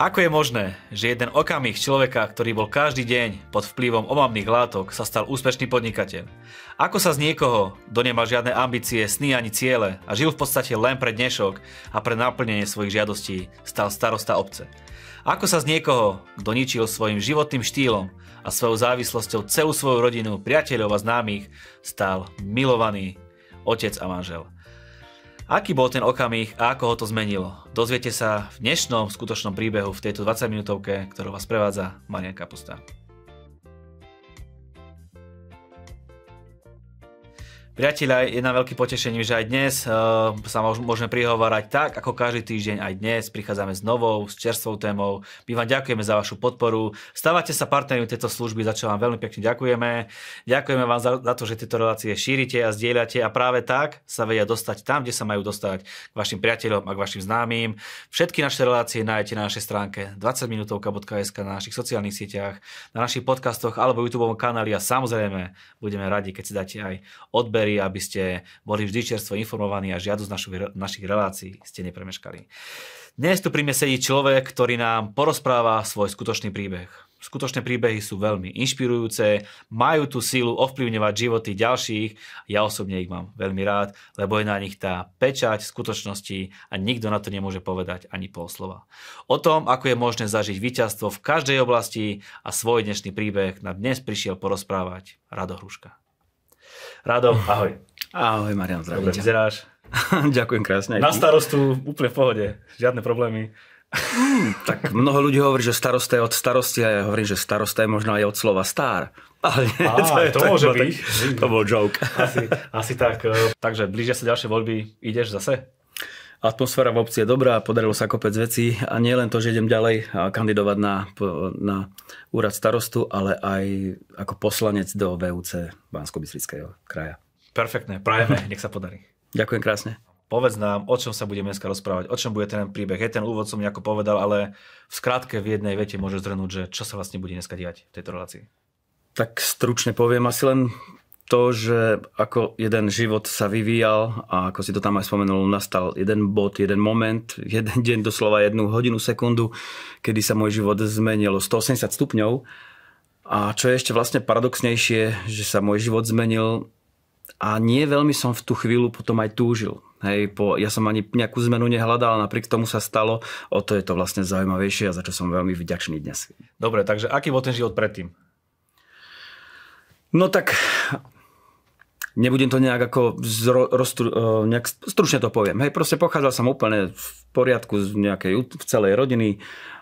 Ako je možné, že jeden okamih človeka, ktorý bol každý deň pod vplyvom omamných látok, sa stal úspešný podnikateľ? Ako sa z niekoho, kto nemal žiadne ambície, sny ani ciele a žil v podstate len pre dnešok a pre naplnenie svojich žiadostí, stal starosta obce? Ako sa z niekoho, kto ničil svojim životným štýlom a svojou závislosťou celú svoju rodinu, priateľov a známych, stal milovaný otec a manžel? Aký bol ten okamih a ako ho to zmenilo? Dozviete sa v dnešnom skutočnom príbehu v tejto 20 minútovke, ktorú vás prevádza Marian Kapusta. Priatelia, je nám veľký potešením, že aj dnes uh, sa môžeme prihovárať tak, ako každý týždeň aj dnes prichádzame s novou, s čerstvou témou. My vám ďakujeme za vašu podporu. Stávate sa partnermi tejto služby, za čo vám veľmi pekne ďakujeme. Ďakujeme vám za, za to, že tieto relácie šírite a zdieľate a práve tak sa vedia dostať tam, kde sa majú dostať k vašim priateľom a k vašim známym. Všetky naše relácie nájdete na našej stránke 20minutovka.sk na našich sociálnych sieťach, na našich podcastoch alebo YouTube kanáli a samozrejme budeme radi, keď si dáte aj odbery odbery, aby ste boli vždy čerstvo informovaní a žiadu z našich relácií ste nepremeškali. Dnes tu pri mne sedí človek, ktorý nám porozpráva svoj skutočný príbeh. Skutočné príbehy sú veľmi inšpirujúce, majú tú sílu ovplyvňovať životy ďalších. Ja osobne ich mám veľmi rád, lebo je na nich tá pečať skutočnosti a nikto na to nemôže povedať ani pol slova. O tom, ako je možné zažiť víťazstvo v každej oblasti a svoj dnešný príbeh na dnes prišiel porozprávať Rado Hruška. Rado, ahoj. Ahoj Marian, zdravím Dobre, vyzeráš? Ďakujem krásne. Na starostu úplne v pohode, žiadne problémy. Hmm, tak mnoho ľudí hovorí, že starosta je od starosti a ja hovorím, že starosta je možno aj od slova star. Ale nie, Á, to, je, to, to môže byť. Tak, to bol joke. Asi, asi tak. E, takže blížia sa ďalšie voľby. Ideš zase? Atmosféra v obci je dobrá, podarilo sa kopec vecí a nie len to, že idem ďalej kandidovať na, na úrad starostu, ale aj ako poslanec do VUC bansko kraja. Perfektné, prajeme, nech sa podarí. Ďakujem krásne. Povedz nám, o čom sa budeme dneska rozprávať, o čom bude ten príbeh. Je ten úvod som nejako povedal, ale v skratke v jednej vete môžeš zhrnúť, že čo sa vlastne bude dneska diať v tejto relácii. Tak stručne poviem asi len to, že ako jeden život sa vyvíjal a ako si to tam aj spomenul, nastal jeden bod, jeden moment, jeden deň, doslova jednu hodinu, sekundu, kedy sa môj život zmenilo 180 stupňov. A čo je ešte vlastne paradoxnejšie, že sa môj život zmenil a nie veľmi som v tú chvíľu potom aj túžil. Hej, po, ja som ani nejakú zmenu nehľadal, napriek tomu sa stalo. O to je to vlastne zaujímavejšie a za čo som veľmi vďačný dnes. Dobre, takže aký bol ten život predtým? No tak nebudem to nejak ako zro, roztru, e, nejak stručne to poviem. Hej, proste pochádzal som úplne v poriadku z nejakej, v celej rodiny,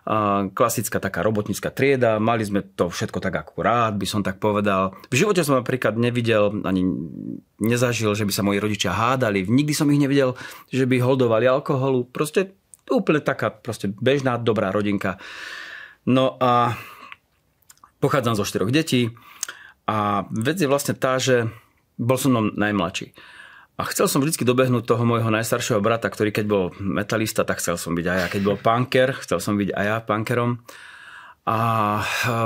a klasická taká robotnícka trieda, mali sme to všetko tak akurát, by som tak povedal. V živote som napríklad nevidel, ani nezažil, že by sa moji rodičia hádali, nikdy som ich nevidel, že by holdovali alkoholu, proste úplne taká proste bežná, dobrá rodinka. No a pochádzam zo štyroch detí a vec je vlastne tá, že bol som najmladší. A chcel som vždy dobehnúť toho môjho najstaršieho brata, ktorý keď bol metalista, tak chcel som byť aj ja. Keď bol punker, chcel som byť aj ja punkerom. A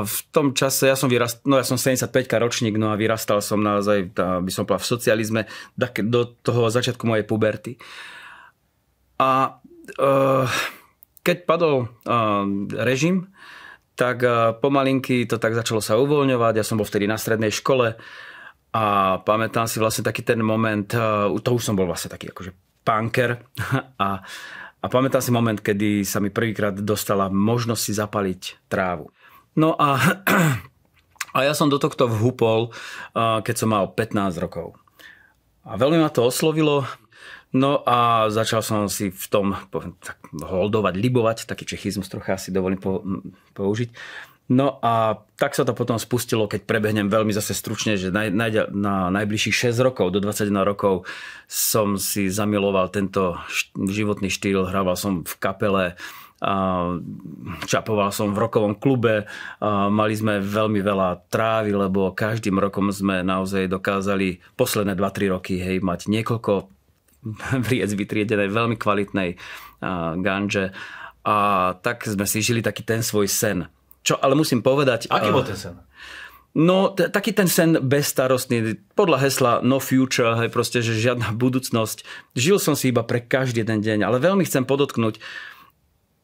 v tom čase, ja som, vyrast, no ja som 75 ročník, no a vyrastal som naozaj, by som povedal, v socializme do toho začiatku mojej puberty. A uh, keď padol uh, režim, tak uh, pomalinky to tak začalo sa uvoľňovať. Ja som bol vtedy na strednej škole. A pamätám si vlastne taký ten moment, uh, to už som bol vlastne taký akože punker a, a pamätám si moment, kedy sa mi prvýkrát dostala možnosť si zapaliť trávu. No a, a ja som do tohto vhupol, uh, keď som mal 15 rokov. A veľmi ma to oslovilo, No a začal som si v tom tak, holdovať, libovať, taký čechizmus trocha si dovolím po, použiť. No a tak sa to potom spustilo, keď prebehnem veľmi zase stručne, že na, na, na najbližších 6 rokov, do 21 rokov som si zamiloval tento životný štýl, hrával som v kapele, čapoval som v rokovom klube, mali sme veľmi veľa trávy, lebo každým rokom sme naozaj dokázali posledné 2-3 roky hej, mať niekoľko vriec vytriedenej, veľmi kvalitnej ganže. A tak sme si žili taký ten svoj sen čo ale musím povedať... Aký bol ten sen? No, t- taký ten sen bezstarostný, podľa hesla no future, hej, proste, že žiadna budúcnosť. Žil som si iba pre každý ten deň, ale veľmi chcem podotknúť,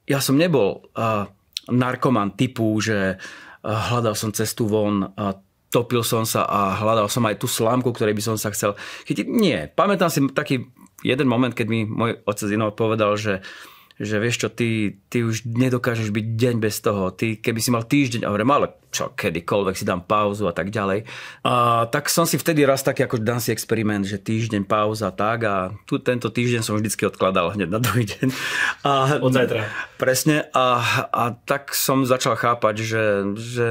ja som nebol uh, narkoman typu, že uh, hľadal som cestu von, uh, topil som sa a hľadal som aj tú slámku, ktorej by som sa chcel chytiť. Nie, pamätám si taký jeden moment, keď mi môj otec inou povedal, že uh, že vieš čo, ty, ty už nedokážeš byť deň bez toho. Ty, keby si mal týždeň, a hovorím, ale čo, kedykoľvek si dám pauzu a tak ďalej. A tak som si vtedy raz taký ako dám si experiment, že týždeň pauza tak a tu tento týždeň som vždycky odkladal hneď na druhý deň. A, Od zajtra. Presne. A, a tak som začal chápať, že, že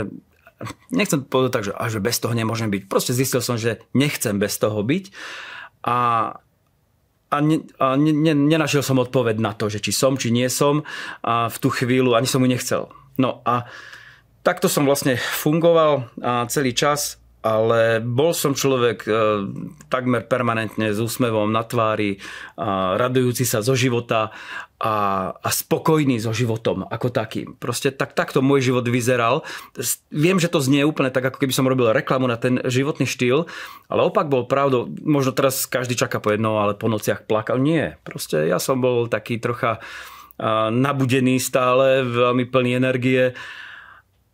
nechcem povedať tak, že, a, že bez toho nemôžem byť. Proste zistil som, že nechcem bez toho byť. A, a, ne, a ne, ne, nenašiel som odpoveď na to, že či som, či nie som a v tú chvíľu ani som mu nechcel. No a takto som vlastne fungoval a celý čas ale bol som človek e, takmer permanentne s úsmevom na tvári, radujúci sa zo života a, a spokojný so životom ako takým. Proste tak, takto môj život vyzeral. Viem, že to znie úplne tak, ako keby som robil reklamu na ten životný štýl, ale opak bol pravdou. Možno teraz každý čaká po jedno, ale po nociach plakal. Nie. Proste ja som bol taký trocha nabudený stále, veľmi plný energie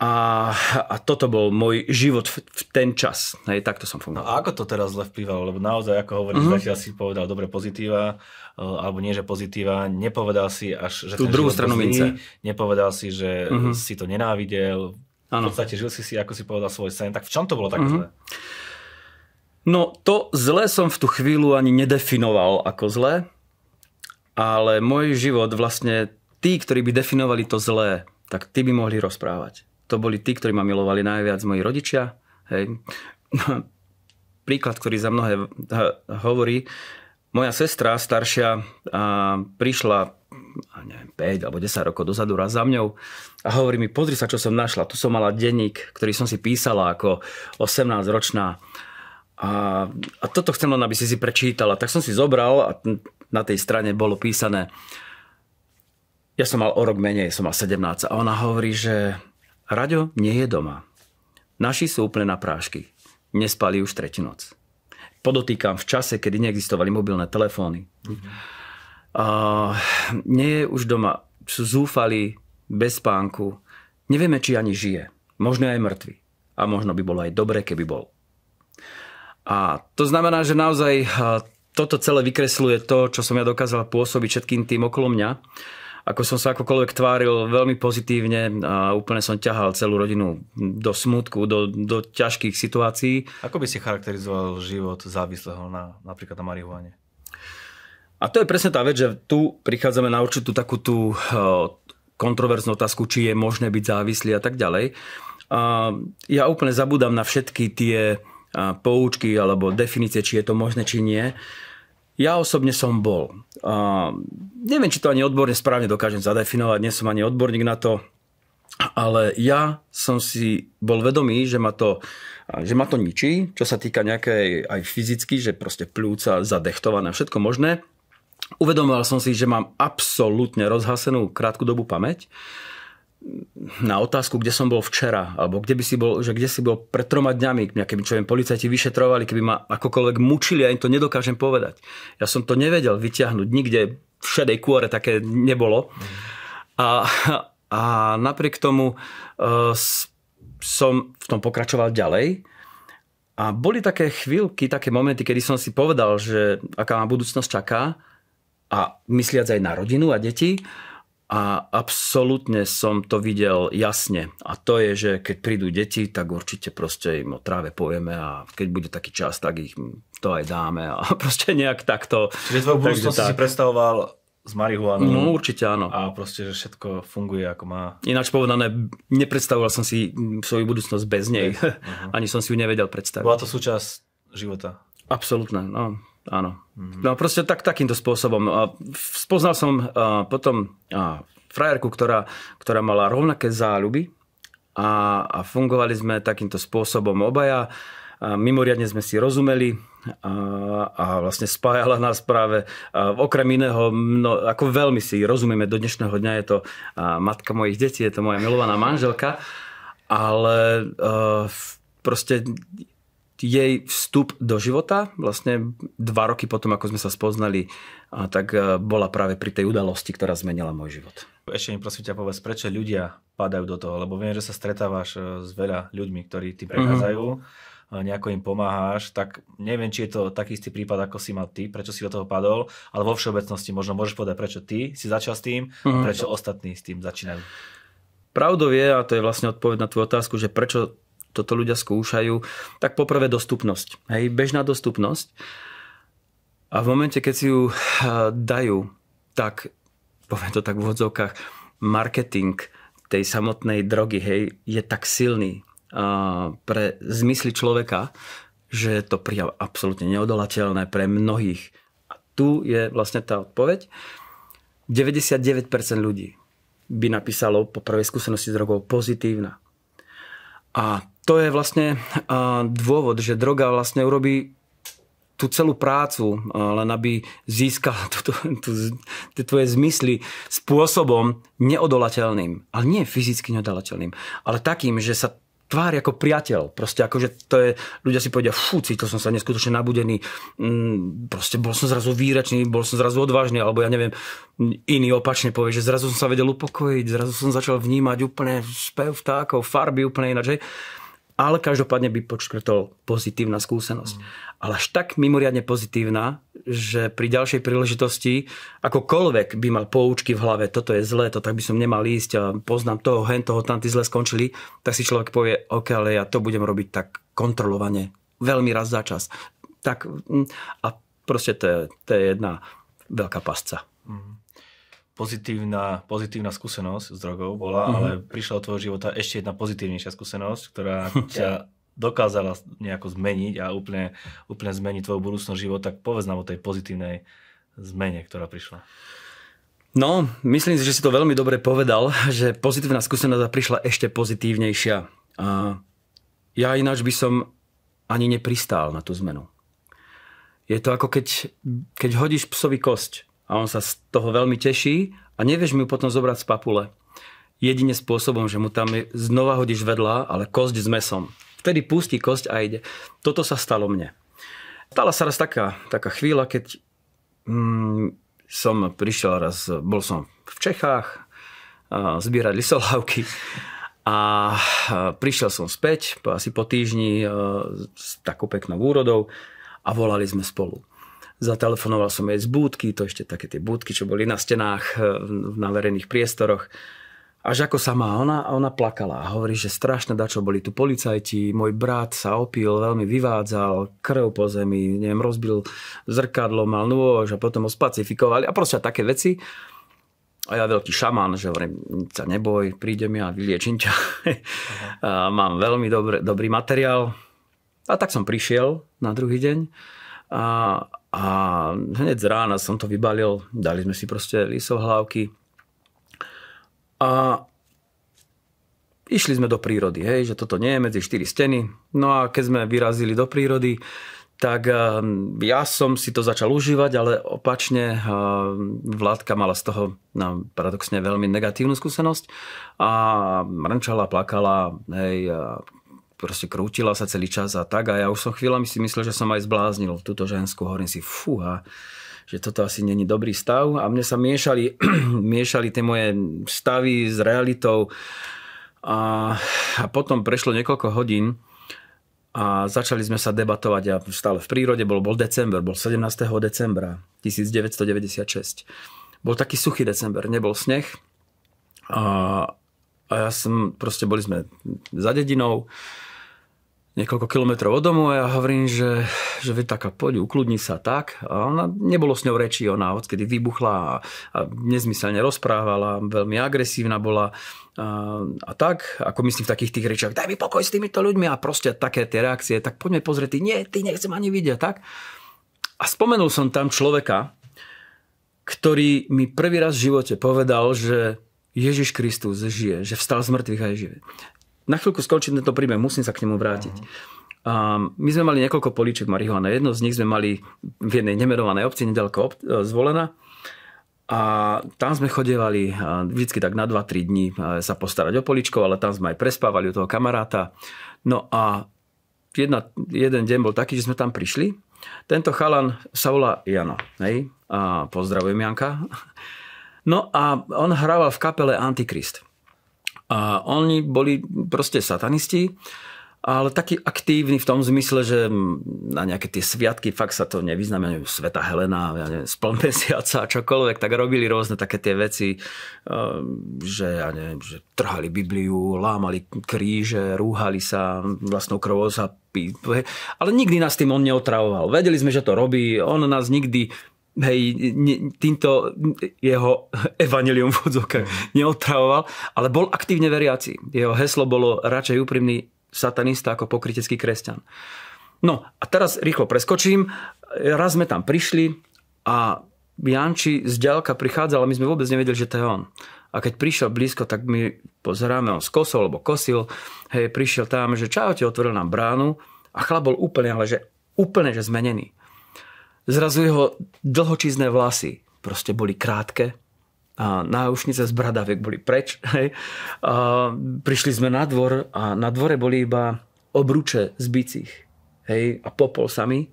a, a toto bol môj život v, v ten čas. Hej, takto som fungoval. No a ako to teraz zle vplyvalo? Lebo naozaj, ako hovoríš, mm-hmm. zatiaľ si povedal dobre pozitíva, e, alebo nie, že pozitíva, nepovedal si až, že Tú druhú stranu mince. Nepovedal si, že mm-hmm. si to nenávidel. Ano. V podstate žil si si, ako si povedal, svoj sen. Tak v čom to bolo tak mm-hmm. zle? No to zle som v tú chvíľu ani nedefinoval ako zle, ale môj život vlastne, tí, ktorí by definovali to zlé, tak tí by mohli rozprávať to boli tí, ktorí ma milovali najviac, moji rodičia. Hej. Príklad, ktorý za mnohé hovorí, moja sestra staršia prišla neviem, 5 alebo 10 rokov dozadu raz za mňou a hovorí mi, pozri sa, čo som našla. Tu som mala denník, ktorý som si písala ako 18-ročná. A, a toto chcem len, aby si si prečítala. Tak som si zobral a na tej strane bolo písané, ja som mal o rok menej, som mal 17 a ona hovorí, že Raďo nie je doma. Naši sú úplne na prášky. Nespali už tretiu noc. Podotýkam v čase, kedy neexistovali mobilné telefóny. Uh, nie je už doma. Sú zúfali, bez spánku. Nevieme, či ani žije. Možno aj mŕtvy. A možno by bolo aj dobre, keby bol. A to znamená, že naozaj toto celé vykresluje to, čo som ja dokázal pôsobiť všetkým tým okolo mňa ako som sa akokoľvek tváril veľmi pozitívne a úplne som ťahal celú rodinu do smutku, do, do ťažkých situácií. Ako by si charakterizoval život závislého na, napríklad na marihuane? A to je presne tá vec, že tu prichádzame na určitú takú tú kontroverznú otázku, či je možné byť závislý a tak ďalej. A ja úplne zabudám na všetky tie poučky alebo definície, či je to možné, či nie. Ja osobne som bol. Uh, neviem, či to ani odborne správne dokážem zadefinovať, nie som ani odborník na to, ale ja som si bol vedomý, že ma to, že ma to ničí, čo sa týka nejakej aj fyzicky, že proste plúca zadechtované všetko možné. Uvedomoval som si, že mám absolútne rozhasenú krátku dobu pamäť na otázku, kde som bol včera, alebo kde by si bol, že kde si bol pred troma dňami, keby čo viem, policajti vyšetrovali, keby ma akokoľvek mučili, ja im to nedokážem povedať. Ja som to nevedel vyťahnuť, nikde v šedej kôre také nebolo. A, a napriek tomu uh, som v tom pokračoval ďalej. A boli také chvíľky, také momenty, kedy som si povedal, že aká ma budúcnosť čaká a mysliac aj na rodinu a deti, a absolútne som to videl jasne. A to je, že keď prídu deti, tak určite proste im o tráve povieme a keď bude taký čas, tak ich to aj dáme a proste nejak takto. Čiže tvoju budúcnosť tak. si predstavoval s marihuanou. No určite áno. A proste, že všetko funguje ako má. Ináč povedané, nepredstavoval som si svoju budúcnosť bez nej. Uh-huh. Ani som si ju nevedel predstaviť. Bola to súčasť života? Absolútne, no. Áno. Mm-hmm. No proste tak, takýmto spôsobom. Spoznal som potom frajerku, ktorá, ktorá mala rovnaké záľuby a, a fungovali sme takýmto spôsobom obaja. A mimoriadne sme si rozumeli a, a vlastne spájala nás práve a okrem iného, no, ako veľmi si rozumieme do dnešného dňa, je to a, matka mojich detí, je to moja milovaná manželka, ale a, proste jej vstup do života, vlastne dva roky potom, ako sme sa spoznali, a tak e, bola práve pri tej udalosti, ktorá zmenila môj život. Ešte mi prosím ťa povedz, prečo ľudia padajú do toho, lebo viem, že sa stretávaš e, s veľa ľuďmi, ktorí ty prechádzajú, mm-hmm. nejako im pomáháš, tak neviem, či je to taký istý prípad, ako si mal ty, prečo si do toho padol, ale vo všeobecnosti možno môžeš povedať, prečo ty si začal s tým mm-hmm. a mhm. prečo ostatní s tým začínajú. Pravdou je, a to je vlastne odpoveď na tvoju otázku, že prečo toto ľudia skúšajú, tak poprvé dostupnosť. Hej, bežná dostupnosť. A v momente, keď si ju eh, dajú, tak, poviem to tak v vodzovkách, marketing tej samotnej drogy, hej, je tak silný uh, pre zmysly človeka, že je to prijav absolútne neodolateľné pre mnohých. A tu je vlastne tá odpoveď. 99% ľudí by napísalo po prvej skúsenosti s drogou pozitívna. A to je vlastne dôvod, že droga vlastne urobí tú celú prácu, len aby získala tie tvoje zmysly spôsobom neodolateľným. Ale nie fyzicky neodolateľným, ale takým, že sa tvár ako priateľ. Proste akože to je, ľudia si povedia, fú, cítil som sa neskutočne nabudený, mm, proste bol som zrazu výračný, bol som zrazu odvážny, alebo ja neviem, iný opačne povie, že zrazu som sa vedel upokojiť, zrazu som začal vnímať úplne spev vtákov, farby úplne ináč ale každopádne by počkrtol pozitívna skúsenosť. Mm. Ale až tak mimoriadne pozitívna, že pri ďalšej príležitosti akokoľvek by mal poučky v hlave, toto je zlé, to tak by som nemal ísť a poznám toho, hen toho, tam tí zle skončili, tak si človek povie, ok, ale ja to budem robiť tak kontrolovane, veľmi raz za čas. Tak, mm, a proste to je, to je jedna veľká pasca. Mm pozitívna, pozitívna skúsenosť s drogou bola, mm-hmm. ale prišla do tvojho života ešte jedna pozitívnejšia skúsenosť, ktorá ťa dokázala nejako zmeniť a úplne, úplne zmeniť tvoju budúcnosť života. Tak povedz nám o tej pozitívnej zmene, ktorá prišla. No, myslím si, že si to veľmi dobre povedal, že pozitívna skúsenosť prišla ešte pozitívnejšia. A ja ináč by som ani nepristál na tú zmenu. Je to ako keď, keď hodíš psovi kosť a on sa z toho veľmi teší a nevieš mu potom zobrať z papule. Jedine spôsobom, že mu tam znova hodíš vedľa, ale kosť s mesom. Vtedy pustí kosť a ide. Toto sa stalo mne. Stala sa raz taká, taká chvíľa, keď mm, som prišiel raz, bol som v Čechách zbierať lisolavky a, prišiel som späť asi po týždni a, s takou peknou úrodou a volali sme spolu. Zatelefonoval som jej z búdky, to ešte také tie búdky, čo boli na stenách e, na verejných priestoroch. Až ako sama ona, ona plakala a hovorí, že strašne dačo boli tu policajti, môj brat sa opil, veľmi vyvádzal, krv po zemi, neviem, rozbil zrkadlo, mal nôž a potom ho spacifikovali a proste také veci. A ja veľký šaman, že hovorím, sa neboj, prídem ja, vyliečím ťa. a mám veľmi dobrý, dobrý materiál. A tak som prišiel na druhý deň. A, a hneď z rána som to vybalil, dali sme si proste lisohlávky a išli sme do prírody, hej, že toto nie je medzi štyri steny. No a keď sme vyrazili do prírody, tak ehm, ja som si to začal užívať, ale opačne ehm, Vládka mala z toho no, paradoxne veľmi negatívnu skúsenosť a mrnčala, plakala, hej, proste krútila sa celý čas a tak a ja už som chvíľami si myslel, že som aj zbláznil túto žensku. Hovorím si, fúha, že toto asi není dobrý stav a mne sa miešali, miešali tie moje stavy s realitou a, a potom prešlo niekoľko hodín a začali sme sa debatovať a stále v prírode, bol, bol december, bol 17. decembra 1996. Bol taký suchý december, nebol sneh a, a ja som, proste boli sme za dedinou niekoľko kilometrov od domu a ja hovorím, že, že veď taká poď, ukludni sa tak. A ona, nebolo s ňou reči, ona odkedy vybuchla a, a nezmyselne rozprávala, veľmi agresívna bola a, a tak, ako myslím v takých tých rečiach, daj mi pokoj s týmito ľuďmi a proste také tie reakcie, tak poďme pozrieť, ty nie, ty nechcem ani vidieť, tak. A spomenul som tam človeka, ktorý mi prvý raz v živote povedal, že Ježiš Kristus žije, že vstal z mŕtvych a je živý na chvíľku skončím tento príbeh, musím sa k nemu vrátiť. A my sme mali niekoľko políček marihuana. Jedno z nich sme mali v jednej nemenovanej obci, nedaleko ob- e, zvolená. A tam sme chodievali vždycky tak na 2-3 dní sa postarať o poličkov, ale tam sme aj prespávali u toho kamaráta. No a jedna, jeden deň bol taký, že sme tam prišli. Tento chalan sa volá Jano. Hej? A pozdravujem Janka. No a on hrával v kapele Antikrist. A oni boli proste satanisti ale taký aktívny v tom zmysle, že na nejaké tie sviatky fakt sa to nevyznamenujú. Sveta Helena, ja neviem, spln mesiaca, čokoľvek, tak robili rôzne také tie veci, ehm, že, ja neviem, že trhali Bibliu, lámali kríže, rúhali sa, vlastnou krvou sa pí. Ale nikdy nás tým on neotravoval. Vedeli sme, že to robí, on nás nikdy hej, týmto jeho evanelium v odzokách neotravoval, ale bol aktívne veriaci. Jeho heslo bolo radšej úprimný satanista ako pokrytecký kresťan. No a teraz rýchlo preskočím. Raz sme tam prišli a Janči z ďalka prichádzal a my sme vôbec nevedeli, že to je on. A keď prišiel blízko, tak my pozeráme, on skosol, alebo kosil. Hej, prišiel tam, že čaute, otvoril nám bránu a chlap bol úplne, ale že úplne, že zmenený. Zrazu jeho dlhočízne vlasy proste boli krátke, a náušnice z bradaviek boli preč. Hej. A prišli sme na dvor a na dvore boli iba obruče z bicích. Hej, a popol sami.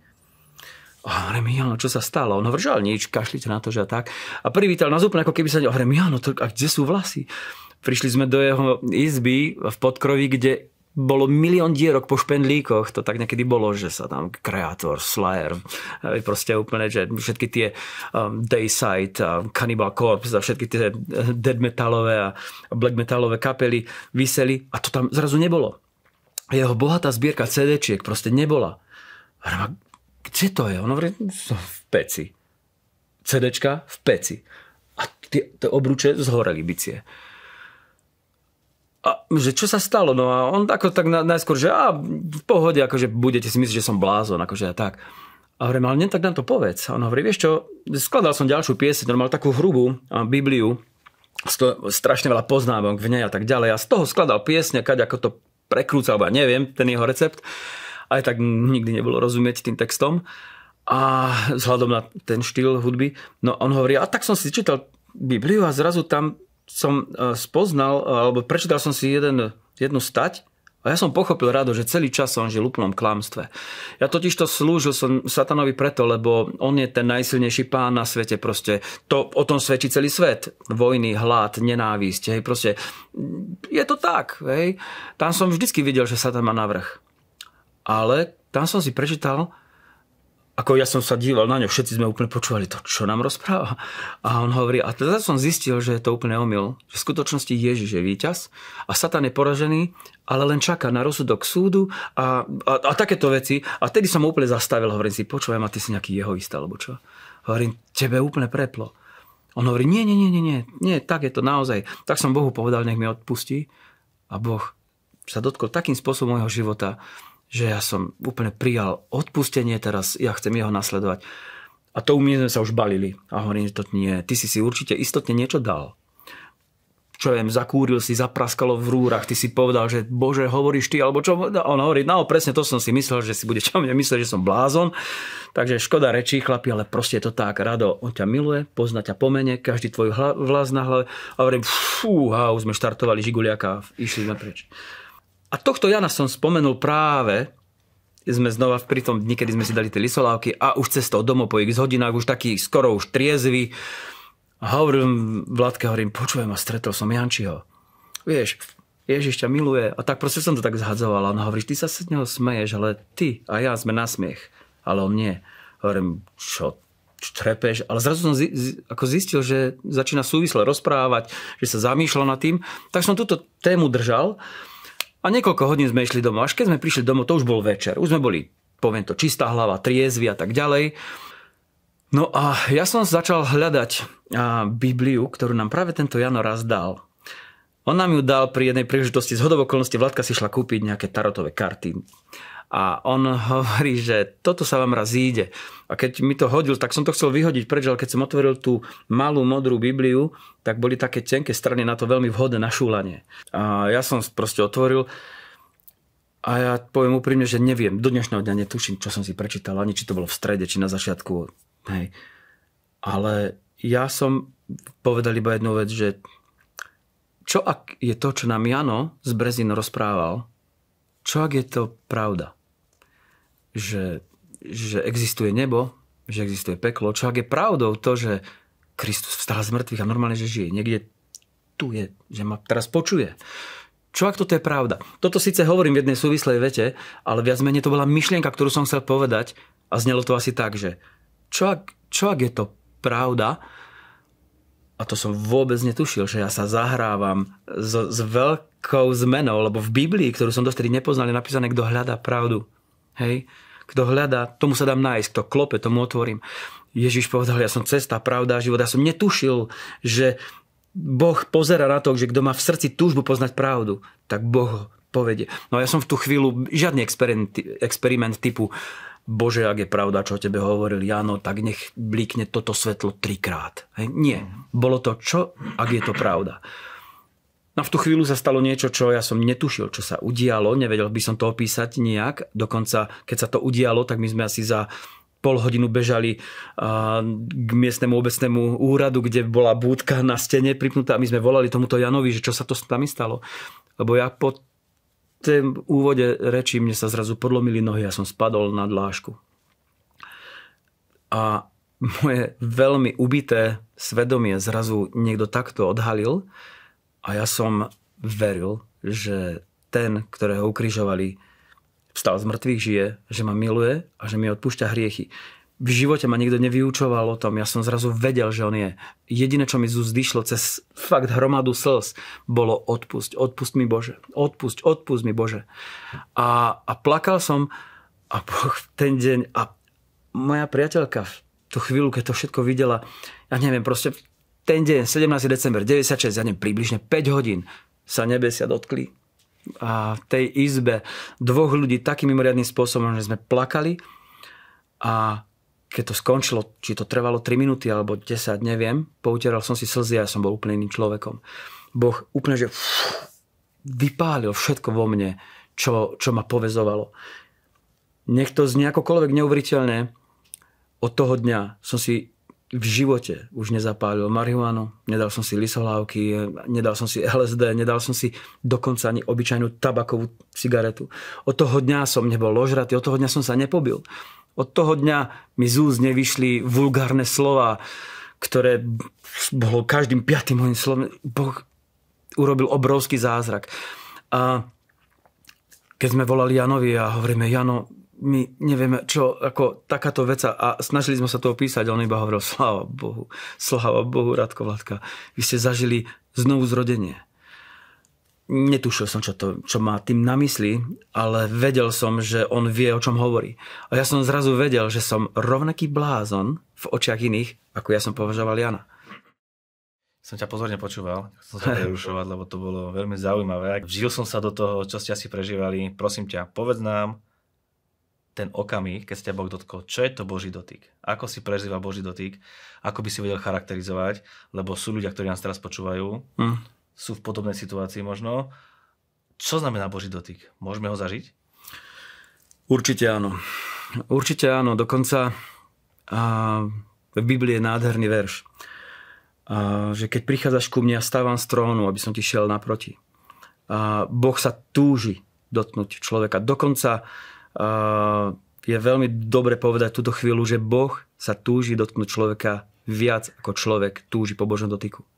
A hovorím, Jano, čo sa stalo? On hovorí, nič, kašlite na to, že tak. A privítal nás úplne ako keby sa... Hovorím, Jano, to, a kde sú vlasy? Prišli sme do jeho izby v podkrovi, kde bolo milión dierok po špendlíkoch, to tak niekedy bolo, že sa tam Creator, Slayer, proste úplne, že všetky tie um, Dayside, uh, Cannibal Corpse a všetky tie dead metalové a black metalové kapely vyseli a to tam zrazu nebolo. Jeho bohatá zbierka CD-čiek proste nebola. A kde to je? On hovorí, v peci. CDčka v peci. A tie, tie obruče zhoreli bicie. A že čo sa stalo? No a on ako tak najskôr, že a, v pohode, akože budete si myslieť, že som blázon, akože a tak. A hovorím, ale tak nám to povedz. A on hovorí, vieš čo, skladal som ďalšiu pieseň, on mal takú hrubú Bibliu, sto, strašne veľa poznámok v nej a tak ďalej. A z toho skladal piesne, kať ako to prekrúcal, ja neviem, ten jeho recept. Aj tak nikdy nebolo rozumieť tým textom. A vzhľadom na ten štýl hudby. No on hovorí, a tak som si čítal Bibliu a zrazu tam som e, spoznal, alebo prečítal som si jeden, jednu stať a ja som pochopil rado, že celý čas som žil v úplnom klamstve. Ja totiž to slúžil som satanovi preto, lebo on je ten najsilnejší pán na svete. Proste to, o tom svedčí celý svet. Vojny, hlad, nenávisť. Hej, proste, je to tak. Hej. Tam som vždycky videl, že satan má navrh. Ale tam som si prečítal, ako ja som sa díval na ňo, všetci sme úplne počúvali to, čo nám rozpráva. A on hovorí, a teda som zistil, že je to úplne omyl, že v skutočnosti Ježiš je víťaz a Satan je poražený, ale len čaká na rozsudok súdu a, a, a takéto veci. A vtedy som úplne zastavil, hovorím si, počúvaj ma, ty si nejaký jehoista, alebo čo? Hovorím, tebe úplne preplo. On hovorí, nie, nie, nie, nie, nie, nie, tak je to naozaj. Tak som Bohu povedal, nech mi odpustí. A Boh sa dotkol takým spôsobom môjho života, že ja som úplne prijal odpustenie, teraz ja chcem jeho nasledovať. A to mňa sme sa už balili. A hovorím, to nie, ty si si určite istotne niečo dal. Čo viem, zakúril si, zapraskalo v rúrach, ty si povedal, že bože, hovoríš ty, alebo čo? On hovorí, no presne to som si myslel, že si bude čo mňa myslieť, že som blázon. Takže škoda rečí, chlapi, ale proste je to tak. Rado, on ťa miluje, pozná ťa pomene, každý tvoj vlas na hlave. A hovorím, fú, už sme štartovali Žiguliaka, išli sme preč. A tohto Jana som spomenul práve, sme znova pri tom dni, kedy sme si dali tie lisolávky a už cestou domov po x hodinách, už taký skoro už triezvy. A hovorím Vladke, hovorím, počujem a stretol som Jančiho. Vieš, Ježiš ťa miluje. A tak proste som to tak zhadzoval. A on hovorí, ty sa z neho smeješ, ale ty a ja sme na smiech. Ale on nie. Hovorím, čo, trepeš, ale zrazu som zi, ako zistil, že začína súvisle rozprávať, že sa zamýšľal nad tým, tak som túto tému držal a niekoľko hodín sme išli domov. Až keď sme prišli domov, to už bol večer. Už sme boli, poviem to, čistá hlava, triezvy a tak ďalej. No a ja som začal hľadať Bibliu, ktorú nám práve tento Jano raz dal. On nám ju dal pri jednej príležitosti z hodovokolnosti. Vladka si šla kúpiť nejaké tarotové karty. A on hovorí, že toto sa vám raz ide. A keď mi to hodil, tak som to chcel vyhodiť preč, ale keď som otvoril tú malú modrú Bibliu, tak boli také tenké strany na to veľmi vhodné na šúlanie. A ja som proste otvoril a ja poviem úprimne, že neviem, do dnešného dňa netuším, čo som si prečítal, ani či to bolo v strede, či na začiatku. Hej. Ale ja som povedal iba jednu vec, že čo ak je to, čo nám Jano z Brezín rozprával, čo ak je to pravda? že, že existuje nebo, že existuje peklo, čo ak je pravdou to, že Kristus vstal z mŕtvych a normálne, že žije. Niekde tu je, že ma teraz počuje. Čo ak toto je pravda? Toto síce hovorím v jednej súvislej vete, ale viac menej to bola myšlienka, ktorú som chcel povedať a znelo to asi tak, že čo ak, čo ak je to pravda, a to som vôbec netušil, že ja sa zahrávam s, s veľkou zmenou, lebo v Biblii, ktorú som dostali nepoznal, je napísané, kto hľadá pravdu. Hej? Kto hľadá, tomu sa dám nájsť, kto klope, tomu otvorím. Ježiš povedal, ja som cesta, pravda a život. Ja som netušil, že Boh pozera na to, že kto má v srdci túžbu poznať pravdu, tak Boh povedie. No ja som v tú chvíľu žiadny experiment, experiment typu Bože, ak je pravda, čo o tebe hovoril Jano, tak nech blíkne toto svetlo trikrát. Hej? Nie. Bolo to čo, ak je to pravda. No v tú chvíľu sa stalo niečo, čo ja som netušil, čo sa udialo. Nevedel by som to opísať nejak. Dokonca, keď sa to udialo, tak my sme asi za pol hodinu bežali k miestnemu obecnému úradu, kde bola búdka na stene pripnutá a my sme volali tomuto Janovi, že čo sa to tam stalo. Lebo ja po tom úvode reči mne sa zrazu podlomili nohy a som spadol na dlášku. A moje veľmi ubité svedomie zrazu niekto takto odhalil a ja som veril, že ten, ktorého ukrižovali, vstal z mŕtvych, žije, že ma miluje a že mi odpúšťa hriechy v živote ma nikto nevyučoval o tom, ja som zrazu vedel, že on je. Jediné, čo mi z úst vyšlo cez fakt hromadu slz, bolo odpusť, odpust mi Bože, odpusť, odpust mi Bože. A, a plakal som a boh ten deň a moja priateľka v tú chvíľu, keď to všetko videla, ja neviem, proste ten deň, 17. december 96, ja neviem, približne 5 hodín sa nebesia dotkli a v tej izbe dvoch ľudí takým mimoriadným spôsobom, že sme plakali a keď to skončilo, či to trvalo 3 minúty alebo 10, neviem, poutieral som si slzy a som bol úplne iným človekom. Boh úplne, že vypálil všetko vo mne, čo, čo ma povezovalo. Nech to znie akokoľvek neuveriteľné, od toho dňa som si v živote už nezapálil marihuanu, nedal som si lisohlávky, nedal som si LSD, nedal som si dokonca ani obyčajnú tabakovú cigaretu. Od toho dňa som nebol ložratý, od toho dňa som sa nepobil. Od toho dňa mi z úst nevyšli vulgárne slova, ktoré bolo každým piatým mojim slovom. Boh urobil obrovský zázrak. A keď sme volali Janovi a hovoríme, Jano, my nevieme, čo, ako takáto vec a snažili sme sa to opísať on iba hovoril, sláva Bohu, sláva Bohu, Radko Vládka, vy ste zažili znovu zrodenie netušil som, čo, to, čo má tým na mysli, ale vedel som, že on vie, o čom hovorí. A ja som zrazu vedel, že som rovnaký blázon v očiach iných, ako ja som považoval Jana. Som ťa pozorne počúval, som sa prerušovať, lebo to bolo veľmi zaujímavé. Vžil som sa do toho, čo ste asi prežívali. Prosím ťa, povedz nám ten okamih, keď ste Boh dotkol. Čo je to Boží dotyk? Ako si prežíva Boží dotyk? Ako by si vedel charakterizovať? Lebo sú ľudia, ktorí nás teraz počúvajú. Hmm sú v podobnej situácii možno. Čo znamená Boží dotyk? Môžeme ho zažiť? Určite áno. Určite áno. Dokonca a, v Biblii je nádherný verš. A, že keď prichádzaš ku mne a stávam z trónu, aby som ti šiel naproti. A, boh sa túži dotknúť človeka. Dokonca a, je veľmi dobre povedať túto chvíľu, že Boh sa túži dotknúť človeka viac ako človek túži po Božom dotyku.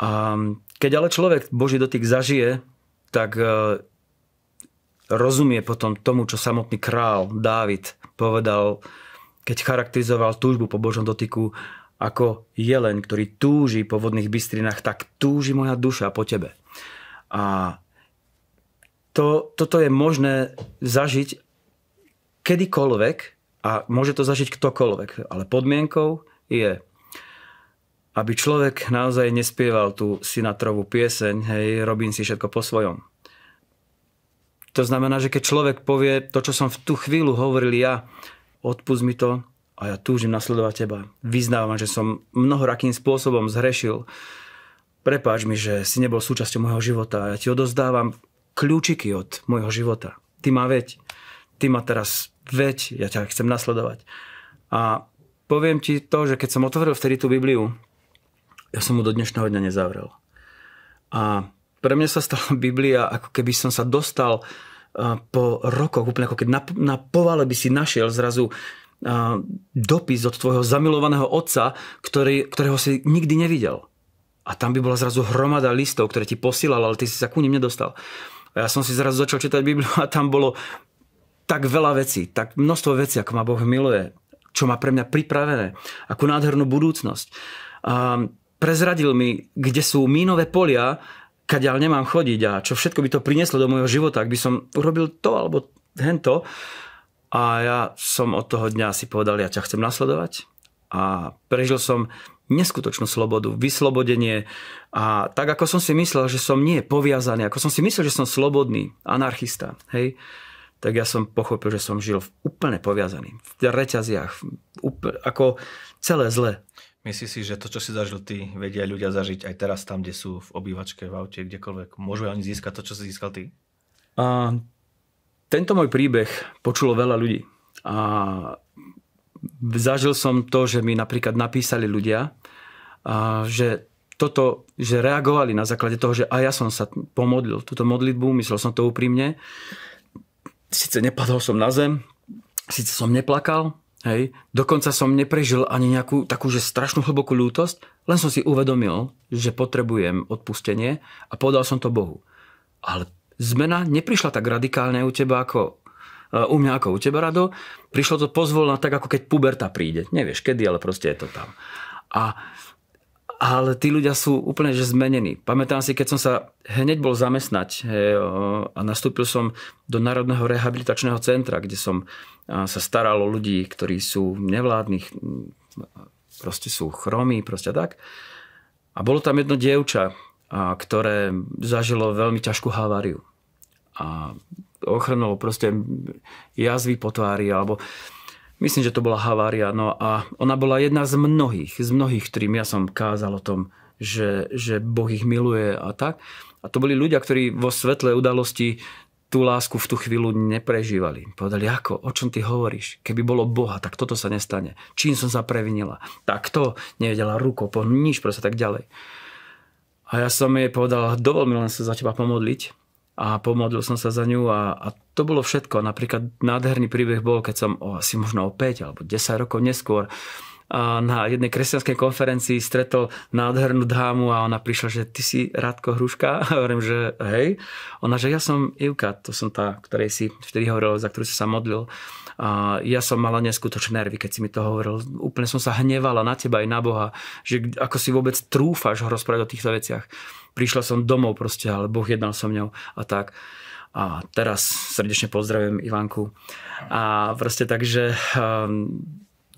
A keď ale človek Boží dotyk zažije, tak e, rozumie potom tomu, čo samotný král Dávid povedal, keď charakterizoval túžbu po Božom dotyku ako jeleň, ktorý túži po vodných bystrinách, tak túži moja duša po tebe. A to, toto je možné zažiť kedykoľvek a môže to zažiť ktokoľvek, ale podmienkou je aby človek naozaj nespieval tú Sinatrovú pieseň, hej, robím si všetko po svojom. To znamená, že keď človek povie to, čo som v tú chvíľu hovoril ja, odpust mi to a ja túžim nasledovať teba. Vyznávam, že som mnohorakým spôsobom zhrešil. Prepáč mi, že si nebol súčasťou môjho života ja ti odozdávam kľúčiky od môjho života. Ty ma veď. Ty ma teraz veď, ja ťa chcem nasledovať. A poviem ti to, že keď som otvoril vtedy tú Bibliu, ja som mu do dnešného dňa nezavrel. A pre mňa sa stala Biblia, ako keby som sa dostal po rokoch, úplne ako keď na, na povale by si našiel zrazu dopis od tvojho zamilovaného otca, ktorý, ktorého si nikdy nevidel. A tam by bola zrazu hromada listov, ktoré ti posílal, ale ty si sa ku ním nedostal. A ja som si zrazu začal čítať Bibliu a tam bolo tak veľa vecí, tak množstvo vecí, ako ma Boh miluje, čo má pre mňa pripravené, akú nádhernú budúcnosť. A prezradil mi, kde sú mínové polia, kaďal nemám chodiť a čo všetko by to prinieslo do môjho života, ak by som urobil to alebo hento. A ja som od toho dňa si povedal, ja ťa chcem nasledovať. A prežil som neskutočnú slobodu, vyslobodenie. A tak ako som si myslel, že som nie poviazaný, ako som si myslel, že som slobodný, anarchista, hej, tak ja som pochopil, že som žil úplne poviazaný. V reťaziach, úplne, ako celé zle. Myslíš si, že to, čo si zažil ty, vedia ľudia zažiť aj teraz tam, kde sú v obývačke, v aute, kdekoľvek? Môžu oni získať to, čo si získal ty? A tento môj príbeh počulo veľa ľudí. A zažil som to, že mi napríklad napísali ľudia, a že toto, že reagovali na základe toho, že aj ja som sa pomodlil túto modlitbu, myslel som to úprimne. Sice nepadol som na zem, síce som neplakal, hej, dokonca som neprežil ani nejakú takú, že strašnú hlbokú ľútosť, len som si uvedomil, že potrebujem odpustenie a povedal som to Bohu. Ale zmena neprišla tak radikálne u teba ako e, u mňa ako u teba, Rado. Prišlo to pozvolna tak, ako keď puberta príde. Nevieš kedy, ale proste je to tam. A ale tí ľudia sú úplne že zmenení. Pamätám si, keď som sa hneď bol zamestnať a nastúpil som do Národného rehabilitačného centra, kde som sa staral o ľudí, ktorí sú nevládnych, proste sú chromí, proste tak. A bolo tam jedno dievča, ktoré zažilo veľmi ťažkú haváriu a ochrnulo proste jazvy po tvári, alebo myslím, že to bola havária. No a ona bola jedna z mnohých, z mnohých, ktorým ja som kázal o tom, že, že Boh ich miluje a tak. A to boli ľudia, ktorí vo svetle udalosti tú lásku v tú chvíľu neprežívali. Povedali, ako, o čom ty hovoríš? Keby bolo Boha, tak toto sa nestane. Čím som sa previnila? Tak to nevedela rukou, po nič, proste tak ďalej. A ja som jej povedal, dovol mi len sa za teba pomodliť a pomodlil som sa za ňu a, a to bolo všetko. Napríklad nádherný príbeh bol, keď som o, asi možno o 5 alebo 10 rokov neskôr a na jednej kresťanskej konferencii stretol nádhernú dámu a ona prišla, že ty si Rádko Hruška? A hovorím, že hej. Ona, že ja som Ivka, to som tá, ktorej si vtedy hovoril, za ktorú si sa modlil. A ja som mala neskutočné nervy, keď si mi to hovoril. Úplne som sa hnevala na teba aj na Boha, že ako si vôbec trúfaš ho rozprávať o týchto veciach prišla som domov proste, ale Boh jednal so mňou a tak. A teraz srdečne pozdravujem Ivanku. A proste takže um,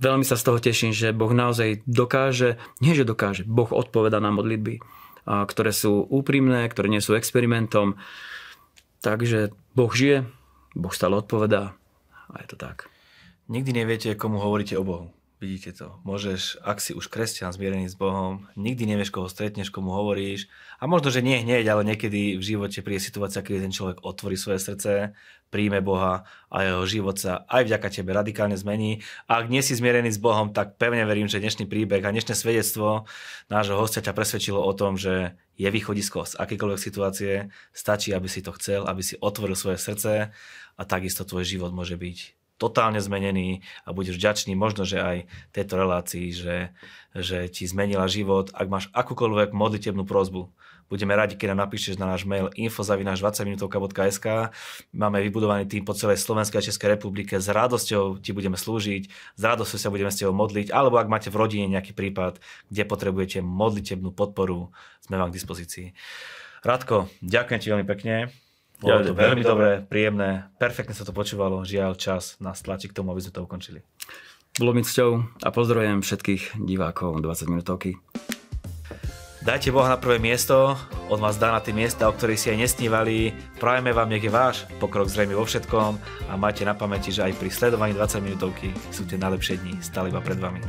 veľmi sa z toho teším, že Boh naozaj dokáže, nie že dokáže, Boh odpoveda na modlitby, a, ktoré sú úprimné, ktoré nie sú experimentom. Takže Boh žije, Boh stále odpovedá a je to tak. Nikdy neviete, komu hovoríte o Bohu. Vidíte to. Môžeš, ak si už kresťan zmierený s Bohom, nikdy nevieš, koho stretneš, komu hovoríš. A možno, že nie hneď, ale niekedy v živote príde situácia, keď ten človek otvorí svoje srdce, príjme Boha a jeho život sa aj vďaka tebe radikálne zmení. A ak nie si zmierený s Bohom, tak pevne verím, že dnešný príbeh a dnešné svedectvo nášho hostia ťa presvedčilo o tom, že je východisko z akýkoľvek situácie. Stačí, aby si to chcel, aby si otvoril svoje srdce a takisto tvoj život môže byť totálne zmenený a budeš vďačný možno, že aj tejto relácii, že, že ti zmenila život. Ak máš akúkoľvek modlitebnú prozbu, budeme radi, keď nám napíšeš na náš mail info.20minutovka.sk Máme vybudovaný tým po celej Slovenskej a Českej republike. S radosťou ti budeme slúžiť, s radosťou sa budeme s tebou modliť, alebo ak máte v rodine nejaký prípad, kde potrebujete modlitebnú podporu, sme vám k dispozícii. Radko, ďakujem ti veľmi pekne. Bolo ja, to veľmi dobré, príjemné, perfektne sa to počúvalo. Žiaľ, čas nás tlačí k tomu, aby sme to ukončili. Bolo mi cťou a pozdravujem všetkých divákov 20 minútovky. Dajte Boha na prvé miesto, on vás dá na tie miesta, o ktorých si aj nesnívali. Prajeme vám, nech je váš pokrok zrejme vo všetkom a majte na pamäti, že aj pri sledovaní 20 minútovky sú tie najlepšie dni stále iba pred vami.